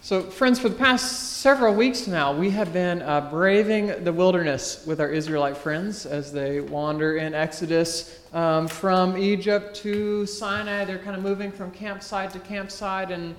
So, friends, for the past several weeks now, we have been uh, braving the wilderness with our Israelite friends as they wander in Exodus um, from Egypt to Sinai. They're kind of moving from campsite to campsite, and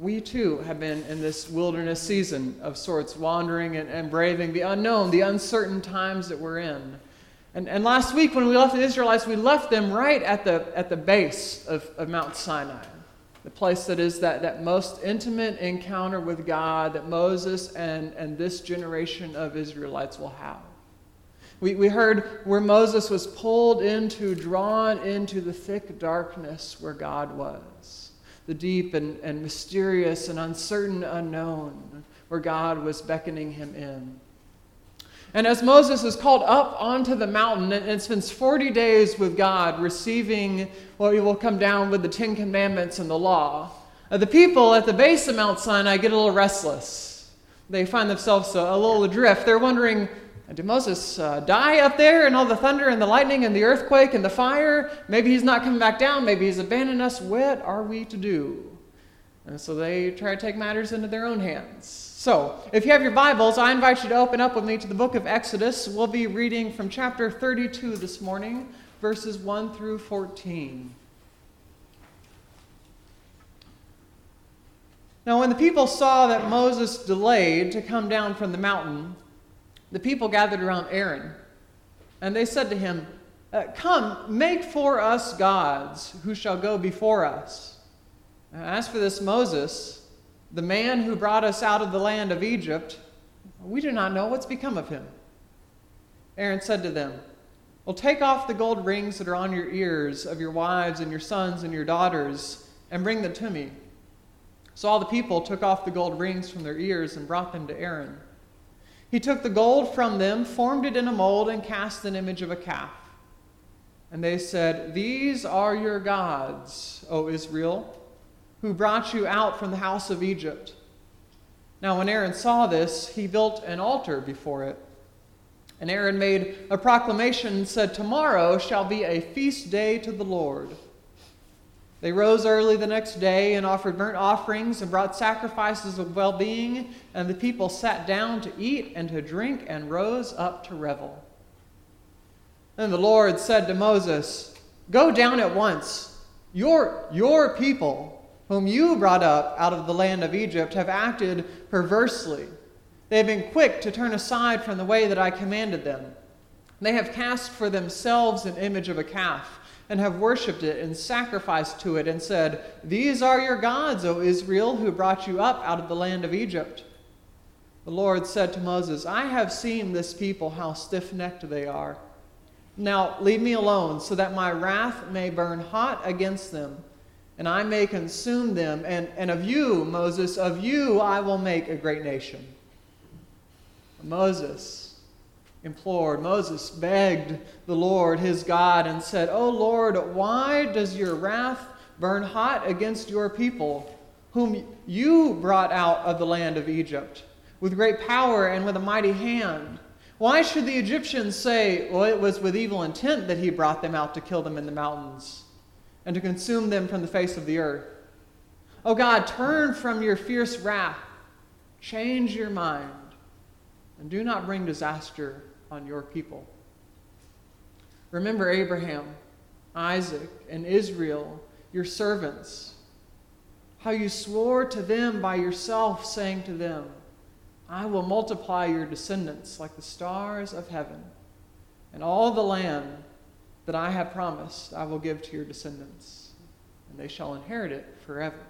we too have been in this wilderness season of sorts, wandering and, and braving the unknown, the uncertain times that we're in. And, and last week, when we left the Israelites, we left them right at the, at the base of, of Mount Sinai the place that is that, that most intimate encounter with God that Moses and, and this generation of Israelites will have. We, we heard where Moses was pulled into, drawn into the thick darkness where God was, the deep and, and mysterious and uncertain unknown where God was beckoning him in. And as Moses is called up onto the mountain and spends 40 days with God, receiving what he will come down with the Ten Commandments and the law, uh, the people at the base of Mount Sinai get a little restless. They find themselves a, little adrift. They're wondering, did Moses uh, die up there and all the thunder and the lightning and the earthquake and the fire? Maybe he's not coming back down. Maybe he's abandoned us. What are we to do? And so they try to take matters into their own hands. So, if you have your Bibles, I invite you to open up with me to the book of Exodus. We'll be reading from chapter 32 this morning, verses 1 through 14. Now, when the people saw that Moses delayed to come down from the mountain, the people gathered around Aaron, and they said to him, uh, Come, make for us gods who shall go before us. As for this Moses, the man who brought us out of the land of Egypt, we do not know what's become of him. Aaron said to them, Well, take off the gold rings that are on your ears of your wives and your sons and your daughters, and bring them to me. So all the people took off the gold rings from their ears and brought them to Aaron. He took the gold from them, formed it in a mold, and cast an image of a calf. And they said, These are your gods, O Israel who brought you out from the house of Egypt. Now, when Aaron saw this, he built an altar before it. And Aaron made a proclamation and said, Tomorrow shall be a feast day to the Lord. They rose early the next day and offered burnt offerings and brought sacrifices of well being, and the people sat down to eat and to drink and rose up to revel. Then the Lord said to Moses, Go down at once. Your, your people whom you brought up out of the land of Egypt, have acted perversely. They have been quick to turn aside from the way that I commanded them. They have cast for themselves an image of a calf, and have worshipped it and sacrificed to it, and said, These are your gods, O Israel, who brought you up out of the land of Egypt. The Lord said to Moses, I have seen this people, how stiff necked they are. Now leave me alone, so that my wrath may burn hot against them and I may consume them. And, and of you, Moses, of you I will make a great nation. Moses implored, Moses begged the Lord, his God, and said, Oh Lord, why does your wrath burn hot against your people, whom you brought out of the land of Egypt, with great power and with a mighty hand? Why should the Egyptians say, Well, it was with evil intent that he brought them out to kill them in the mountains? And to consume them from the face of the earth. Oh God, turn from your fierce wrath, change your mind, and do not bring disaster on your people. Remember Abraham, Isaac, and Israel, your servants, how you swore to them by yourself, saying to them, I will multiply your descendants like the stars of heaven, and all the land that I have promised I will give to your descendants, and they shall inherit it forever.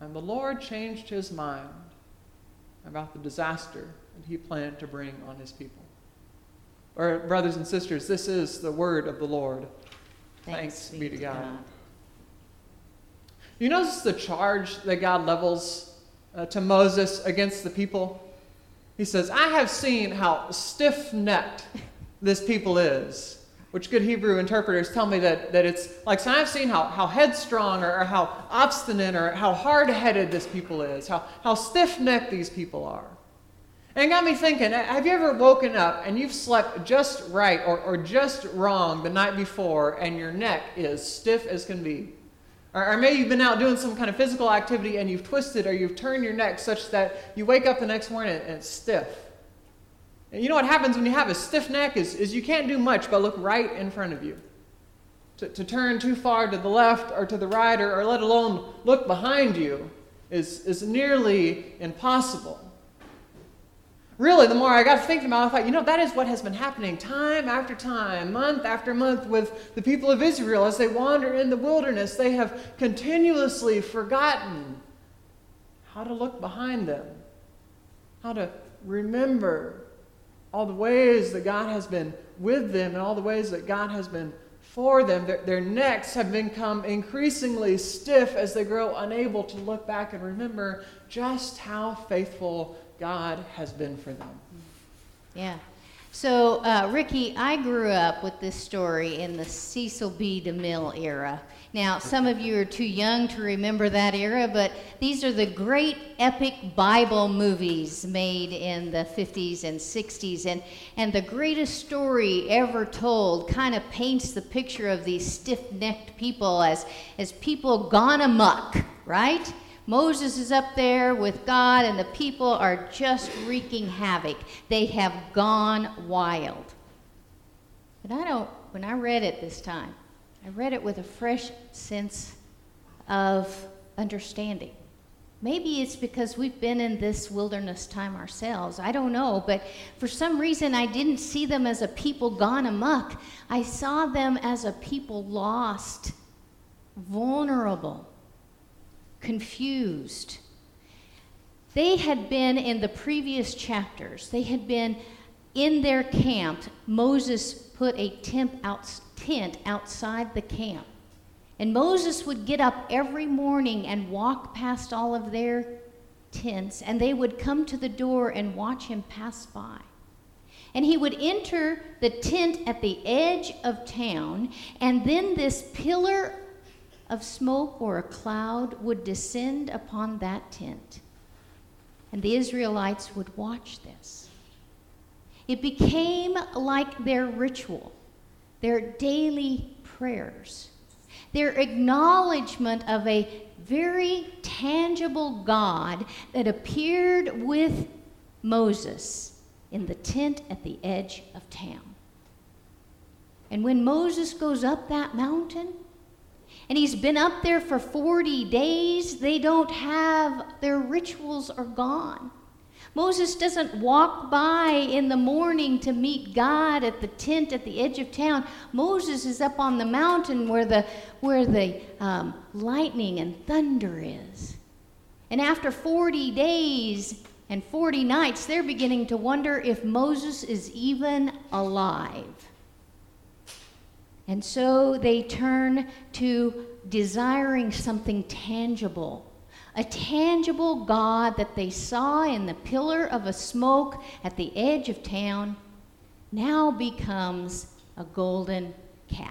And the Lord changed his mind about the disaster that he planned to bring on his people. Or, brothers and sisters, this is the word of the Lord. Thanks, Thanks be to God. God. You notice the charge that God levels uh, to Moses against the people? He says, I have seen how stiff necked this people is. Which good Hebrew interpreters tell me that, that it's like, so I've seen how, how headstrong or, or how obstinate or how hard headed this people is, how, how stiff necked these people are. And it got me thinking have you ever woken up and you've slept just right or, or just wrong the night before and your neck is stiff as can be? Or, or maybe you've been out doing some kind of physical activity and you've twisted or you've turned your neck such that you wake up the next morning and it's stiff. And you know what happens when you have a stiff neck is, is you can't do much but look right in front of you. To, to turn too far to the left or to the right or, or let alone look behind you is, is nearly impossible. Really, the more I got to thinking about it, I thought, you know, that is what has been happening time after time, month after month with the people of Israel as they wander in the wilderness. They have continuously forgotten how to look behind them, how to remember all the ways that God has been with them and all the ways that God has been for them. Their, their necks have become increasingly stiff as they grow unable to look back and remember just how faithful God has been for them. Yeah. So, uh, Ricky, I grew up with this story in the Cecil B. DeMille era. Now, some of you are too young to remember that era, but these are the great epic Bible movies made in the 50s and 60s. And, and the greatest story ever told kind of paints the picture of these stiff necked people as, as people gone amuck, right? Moses is up there with God, and the people are just wreaking havoc. They have gone wild. But I don't, when I read it this time, I read it with a fresh sense of understanding. Maybe it's because we've been in this wilderness time ourselves. I don't know. But for some reason, I didn't see them as a people gone amuck. I saw them as a people lost, vulnerable confused. They had been in the previous chapters, they had been in their camp. Moses put a tent, out, tent outside the camp. And Moses would get up every morning and walk past all of their tents, and they would come to the door and watch him pass by. And he would enter the tent at the edge of town, and then this pillar of smoke or a cloud would descend upon that tent. And the Israelites would watch this. It became like their ritual, their daily prayers, their acknowledgement of a very tangible God that appeared with Moses in the tent at the edge of town. And when Moses goes up that mountain, and he's been up there for 40 days. They don't have, their rituals are gone. Moses doesn't walk by in the morning to meet God at the tent at the edge of town. Moses is up on the mountain where the, where the um, lightning and thunder is. And after 40 days and 40 nights, they're beginning to wonder if Moses is even alive. And so they turn to desiring something tangible. A tangible God that they saw in the pillar of a smoke at the edge of town now becomes a golden calf.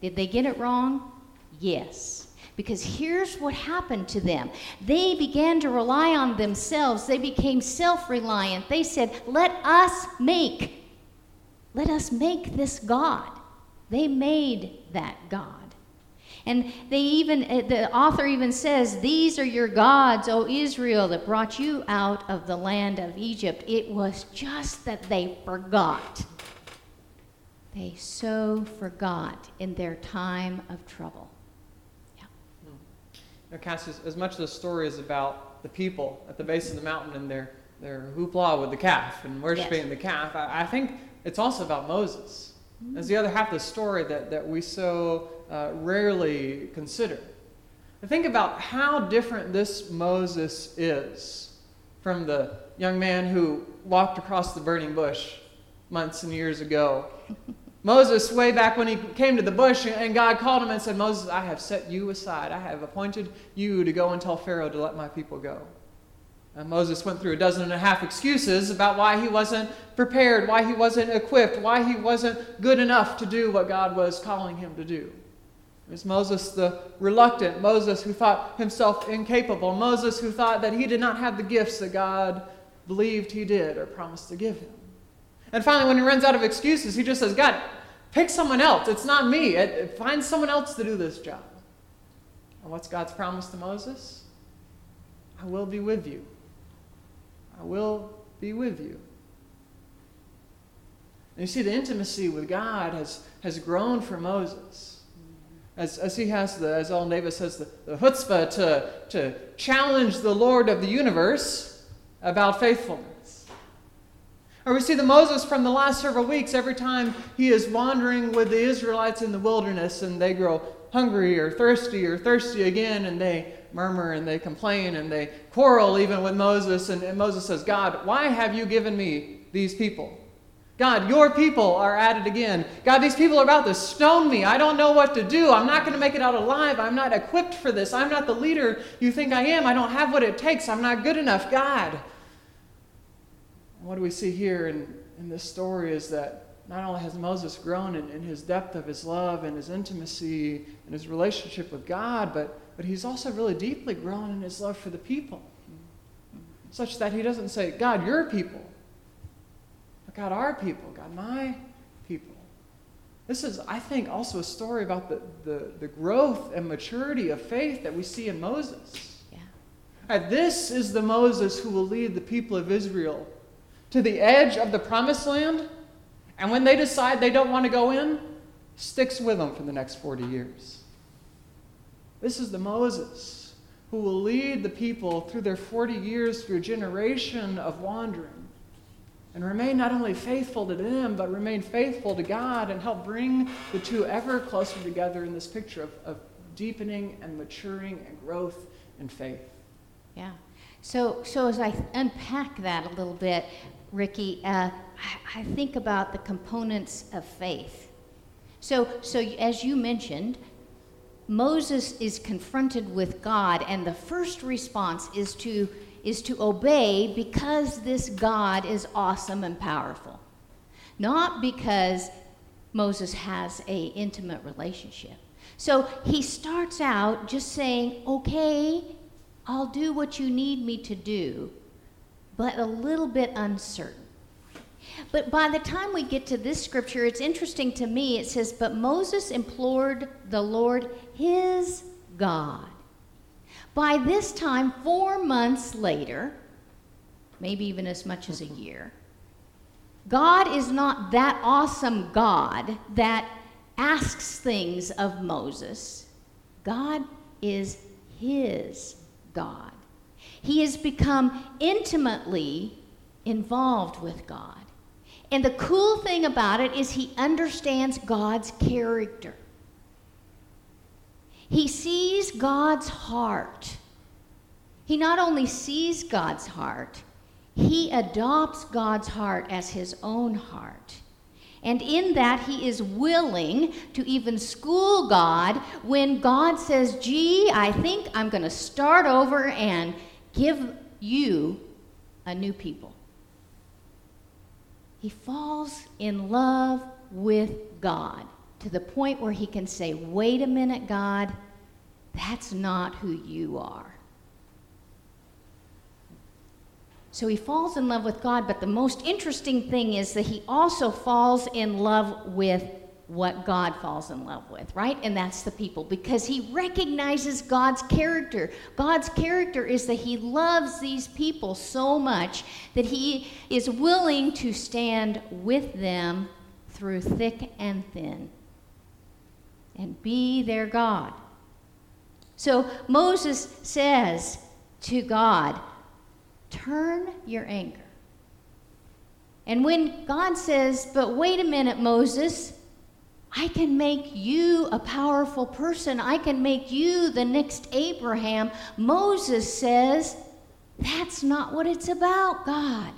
Did they get it wrong? Yes. Because here's what happened to them. They began to rely on themselves. They became self reliant. They said, Let us make let us make this God. They made that God. And they even, uh, the author even says, These are your gods, O Israel, that brought you out of the land of Egypt. It was just that they forgot. They so forgot in their time of trouble. Yeah. Now, Cass, as much as the story is about the people at the base of the mountain and their, their hoopla with the calf and worshiping yes. the calf, I, I think it's also about Moses. That's the other half of the story that, that we so uh, rarely consider. think about how different this Moses is from the young man who walked across the burning bush months and years ago. Moses, way back when he came to the bush, and God called him and said, Moses, I have set you aside. I have appointed you to go and tell Pharaoh to let my people go. And Moses went through a dozen and a half excuses about why he wasn't prepared, why he wasn't equipped, why he wasn't good enough to do what God was calling him to do. It was Moses the reluctant, Moses who thought himself incapable, Moses who thought that he did not have the gifts that God believed he did or promised to give him. And finally, when he runs out of excuses, he just says, God, pick someone else. It's not me. Find someone else to do this job. And what's God's promise to Moses? I will be with you. I will be with you. And you see, the intimacy with God has, has grown for Moses. As, as he has the, as Alden Davis says, the, the chutzpah to, to challenge the Lord of the universe about faithfulness. Or we see the Moses from the last several weeks, every time he is wandering with the Israelites in the wilderness and they grow hungry or thirsty or thirsty again and they murmur and they complain and they quarrel even with Moses. And, and Moses says, God, why have you given me these people? God, your people are at it again. God, these people are about to stone me. I don't know what to do. I'm not going to make it out alive. I'm not equipped for this. I'm not the leader you think I am. I don't have what it takes. I'm not good enough. God. what do we see here in, in this story is that not only has Moses grown in, in his depth of his love and his intimacy and his relationship with God, but, but he's also really deeply grown in his love for the people, such that he doesn't say, God, your people. But God, our people, God, my people. This is, I think, also a story about the, the, the growth and maturity of faith that we see in Moses. Yeah. And this is the Moses who will lead the people of Israel to the edge of the promised land. And when they decide they don't want to go in, sticks with them for the next 40 years. This is the Moses who will lead the people through their 40 years, through a generation of wandering and remain not only faithful to them, but remain faithful to God and help bring the two ever closer together in this picture of, of deepening and maturing and growth in faith. Yeah. So, so as I unpack that a little bit, Ricky, uh, I, I think about the components of faith. So, so as you mentioned, Moses is confronted with God, and the first response is to is to obey because this God is awesome and powerful. Not because Moses has a intimate relationship. So he starts out just saying, "Okay, I'll do what you need me to do," but a little bit uncertain. But by the time we get to this scripture, it's interesting to me. It says, But Moses implored the Lord his God. By this time, four months later, maybe even as much as a year, God is not that awesome God that asks things of Moses. God is his God. He has become intimately involved with God. And the cool thing about it is he understands God's character. He sees God's heart. He not only sees God's heart, he adopts God's heart as his own heart. And in that, he is willing to even school God when God says, Gee, I think I'm going to start over and give you a new people. He falls in love with God to the point where he can say, Wait a minute, God, that's not who you are. So he falls in love with God, but the most interesting thing is that he also falls in love with what God falls in love with, right? And that's the people because he recognizes God's character. God's character is that he loves these people so much that he is willing to stand with them through thick and thin and be their God. So Moses says to God, Turn your anger. And when God says, But wait a minute, Moses, I can make you a powerful person, I can make you the next Abraham, Moses says, That's not what it's about, God.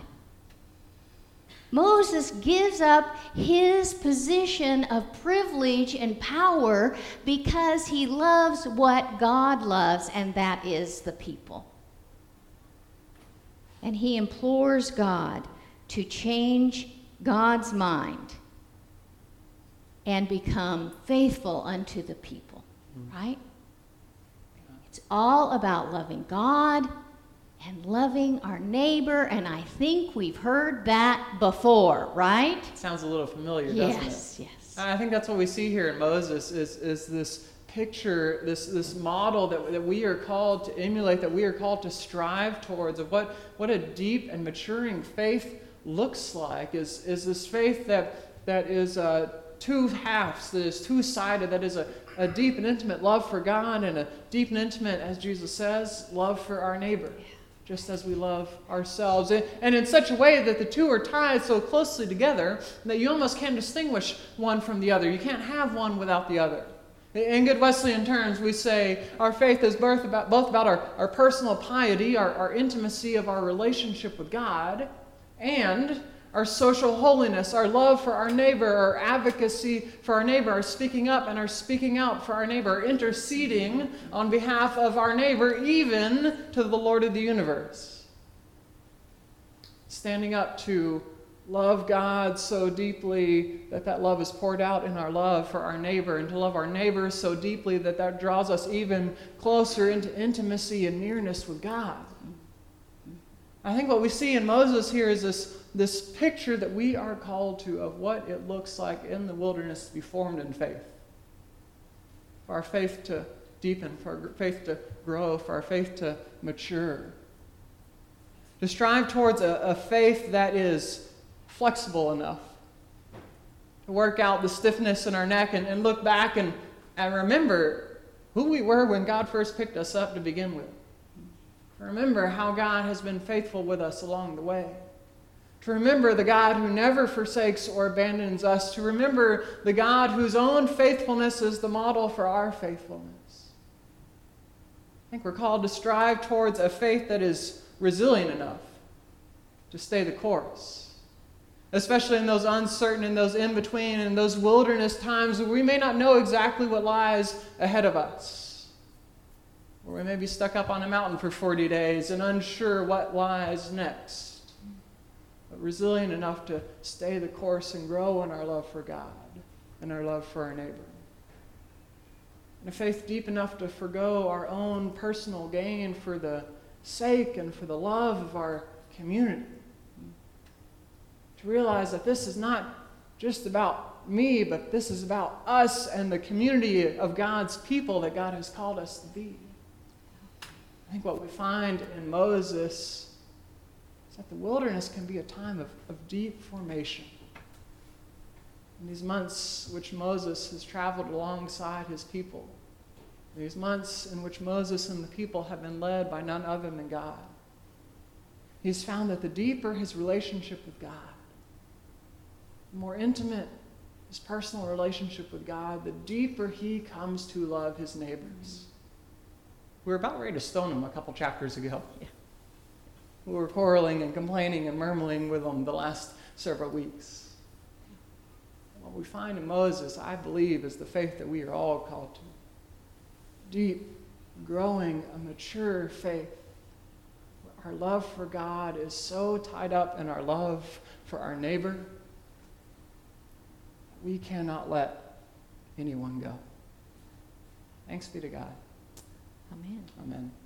Moses gives up his position of privilege and power because he loves what God loves, and that is the people. And he implores God to change God's mind and become faithful unto the people, right? It's all about loving God and loving our neighbor, and I think we've heard that before, right? Sounds a little familiar, doesn't it? Yes, yes. I think that's what we see here in Moses is, is this picture, this, this model that, that we are called to emulate, that we are called to strive towards, of what, what a deep and maturing faith looks like, is, is this faith that, that is uh, two halves, that is two sided, that is a, a deep and intimate love for God and a deep and intimate, as Jesus says, love for our neighbor just as we love ourselves. And in such a way that the two are tied so closely together that you almost can't distinguish one from the other. You can't have one without the other. In good Wesleyan terms, we say our faith is both about, both about our, our personal piety, our, our intimacy of our relationship with God, and our social holiness, our love for our neighbor, our advocacy for our neighbor, our speaking up and our speaking out for our neighbor, interceding on behalf of our neighbor, even to the Lord of the universe. Standing up to love God so deeply that that love is poured out in our love for our neighbor, and to love our neighbor so deeply that that draws us even closer into intimacy and nearness with God. I think what we see in Moses here is this this picture that we are called to of what it looks like in the wilderness to be formed in faith. For our faith to deepen, for our faith to grow, for our faith to mature. To strive towards a, a faith that is flexible enough to work out the stiffness in our neck and, and look back and, and remember who we were when God first picked us up to begin with. Remember how God has been faithful with us along the way to remember the God who never forsakes or abandons us, to remember the God whose own faithfulness is the model for our faithfulness. I think we're called to strive towards a faith that is resilient enough to stay the course, especially in those uncertain and those in between and those wilderness times where we may not know exactly what lies ahead of us. Or we may be stuck up on a mountain for 40 days and unsure what lies next but resilient enough to stay the course and grow in our love for God and our love for our neighbor. And a faith deep enough to forego our own personal gain for the sake and for the love of our community. To realize that this is not just about me, but this is about us and the community of God's people that God has called us to be. I think what we find in Moses is that the wilderness can be a time of, of deep formation. In these months which Moses has traveled alongside his people, these months in which Moses and the people have been led by none other than God, he's found that the deeper his relationship with God, the more intimate his personal relationship with God, the deeper he comes to love his neighbors. We were about ready to stone him a couple chapters ago. Yeah who were quarreling and complaining and murmuring with him the last several weeks. What we find in Moses, I believe, is the faith that we are all called to. Deep, growing, a mature faith. Our love for God is so tied up in our love for our neighbor, we cannot let anyone go. Thanks be to God. Amen. Amen.